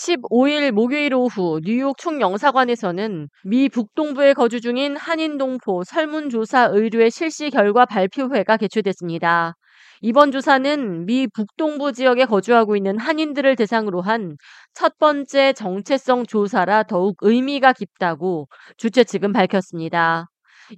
15일 목요일 오후 뉴욕 총영사관에서는 미 북동부에 거주 중인 한인동포 설문조사 의뢰 실시 결과 발표회가 개최됐습니다. 이번 조사는 미 북동부 지역에 거주하고 있는 한인들을 대상으로 한 첫 번째 정체성 조사라 더욱 의미가 깊다고 주최 측은 밝혔습니다.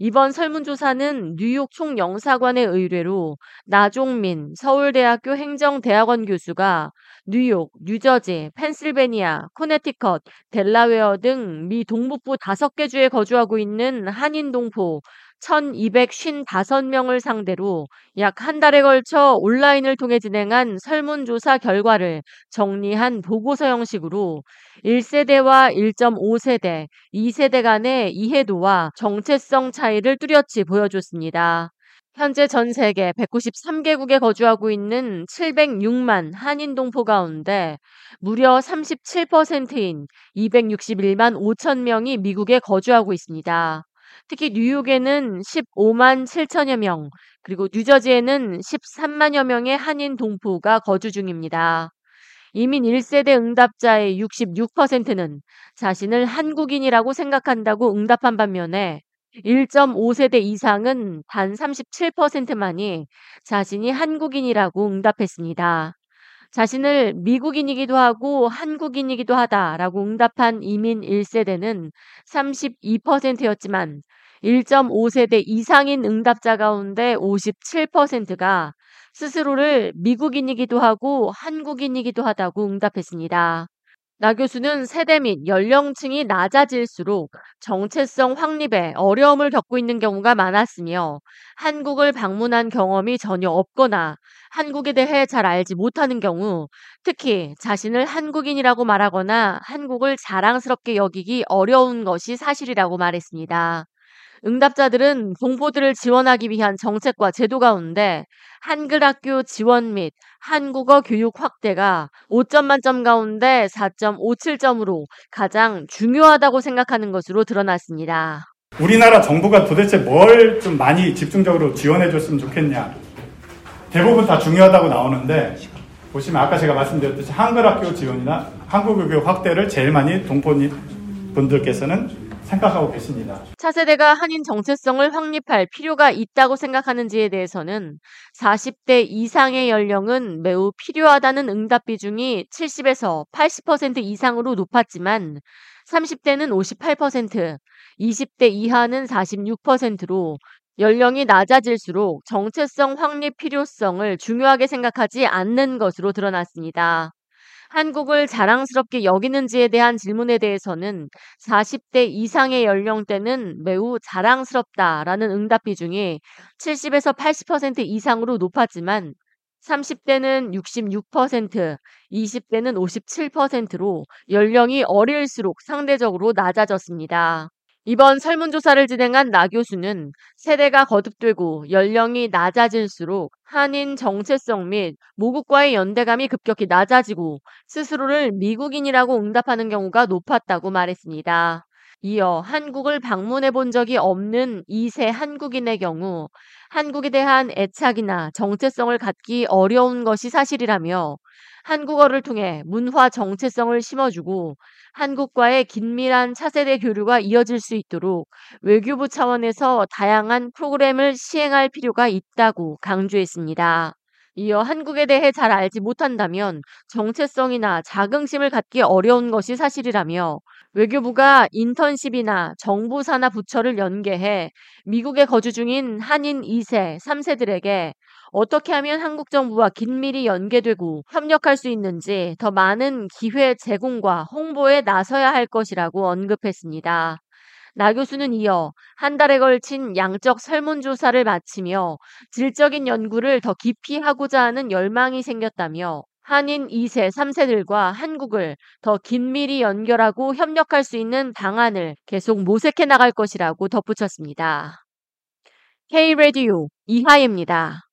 이번 설문조사는 뉴욕 총영사관의 의뢰로 나종민 서울대학교 행정대학원 교수가 뉴욕, 뉴저지, 펜실베니아, 코네티컷, 델라웨어 등 미 동북부 다섯 개 주에 거주하고 있는 한인 동포 1255명을 상대로 약 한 달에 걸쳐 온라인을 통해 진행한 설문조사 결과를 정리한 보고서 형식으로 1세대와 1.5세대, 2세대 간의 이해도와 정체성 차이를 뚜렷이 보여줬습니다. 현재 전 세계 193개국에 거주하고 있는 706만 한인 동포 가운데 무려 37%인 261만 5천 명이 미국에 거주하고 있습니다. 특히 뉴욕에는 15만 7천여 명, 그리고 뉴저지에는 13만여 명의 한인 동포가 거주 중입니다. 이민 1세대 응답자의 66%는 자신을 한국인이라고 생각한다고 응답한 반면에 1.5세대 이상은 단 37%만이 자신이 한국인이라고 응답했습니다. 자신을 미국인이기도 하고 한국인이기도 하다라고 응답한 이민 1세대는 32%였지만 1.5세대 이상인 응답자 가운데 57%가 스스로를 미국인이기도 하고 한국인이기도 하다고 응답했습니다. 나 교수는 세대 및 연령층이 낮아질수록 정체성 확립에 어려움을 겪고 있는 경우가 많았으며 한국을 방문한 경험이 전혀 없거나 한국에 대해 잘 알지 못하는 경우 특히 자신을 한국인이라고 말하거나 한국을 자랑스럽게 여기기 어려운 것이 사실이라고 말했습니다. 응답자들은 동포들을 지원하기 위한 정책과 제도 가운데 한글 학교 지원 및 한국어 교육 확대가 5점 만점 가운데 4.57점으로 가장 중요하다고 생각하는 것으로 드러났습니다. 우리나라 정부가 도대체 뭘 좀 많이 집중적으로 지원해 줬으면 좋겠냐. 대부분 다 중요하다고 나오는데 보시면 아까 제가 말씀드렸듯이 한글 학교 지원이나 한국어 교육 확대를 제일 많이 동포님 분들께서는 생각하고 계십니다. 차세대가 한인 정체성을 확립할 필요가 있다고 생각하는지에 대해서는 40대 이상의 연령은 매우 필요하다는 응답 비중이 70에서 80% 이상으로 높았지만 30대는 58%, 20대 이하는 46%로 연령이 낮아질수록 정체성 확립 필요성을 중요하게 생각하지 않는 것으로 드러났습니다. 한국을 자랑스럽게 여기는지에 대한 질문에 대해서는 40대 이상의 연령대는 매우 자랑스럽다라는 응답 비중이 70에서 80% 이상으로 높았지만 30대는 66%, 20대는 57%로 연령이 어릴수록 상대적으로 낮아졌습니다. 이번 설문조사를 진행한 나 교수는 세대가 거듭되고 연령이 낮아질수록 한인 정체성 및 모국과의 연대감이 급격히 낮아지고 스스로를 미국인이라고 응답하는 경우가 높았다고 말했습니다. 이어 한국을 방문해 본 적이 없는 2세 한국인의 경우 한국에 대한 애착이나 정체성을 갖기 어려운 것이 사실이라며 한국어를 통해 문화 정체성을 심어주고 한국과의 긴밀한 차세대 교류가 이어질 수 있도록 외교부 차원에서 다양한 프로그램을 시행할 필요가 있다고 강조했습니다. 이어 한국에 대해 잘 알지 못한다면 정체성이나 자긍심을 갖기 어려운 것이 사실이라며 외교부가 인턴십이나 정부 산하 부처를 연계해 미국에 거주 중인 한인 2세, 3세들에게 어떻게 하면 한국 정부와 긴밀히 연계되고 협력할 수 있는지 더 많은 기회 제공과 홍보에 나서야 할 것이라고 언급했습니다. 나 교수는 이어 한 달에 걸친 양적 설문조사를 마치며 질적인 연구를 더 깊이 하고자 하는 열망이 생겼다며 한인 2세, 3세들과 한국을 더 긴밀히 연결하고 협력할 수 있는 방안을 계속 모색해 나갈 것이라고 덧붙였습니다. K-Radio 이하예입니다.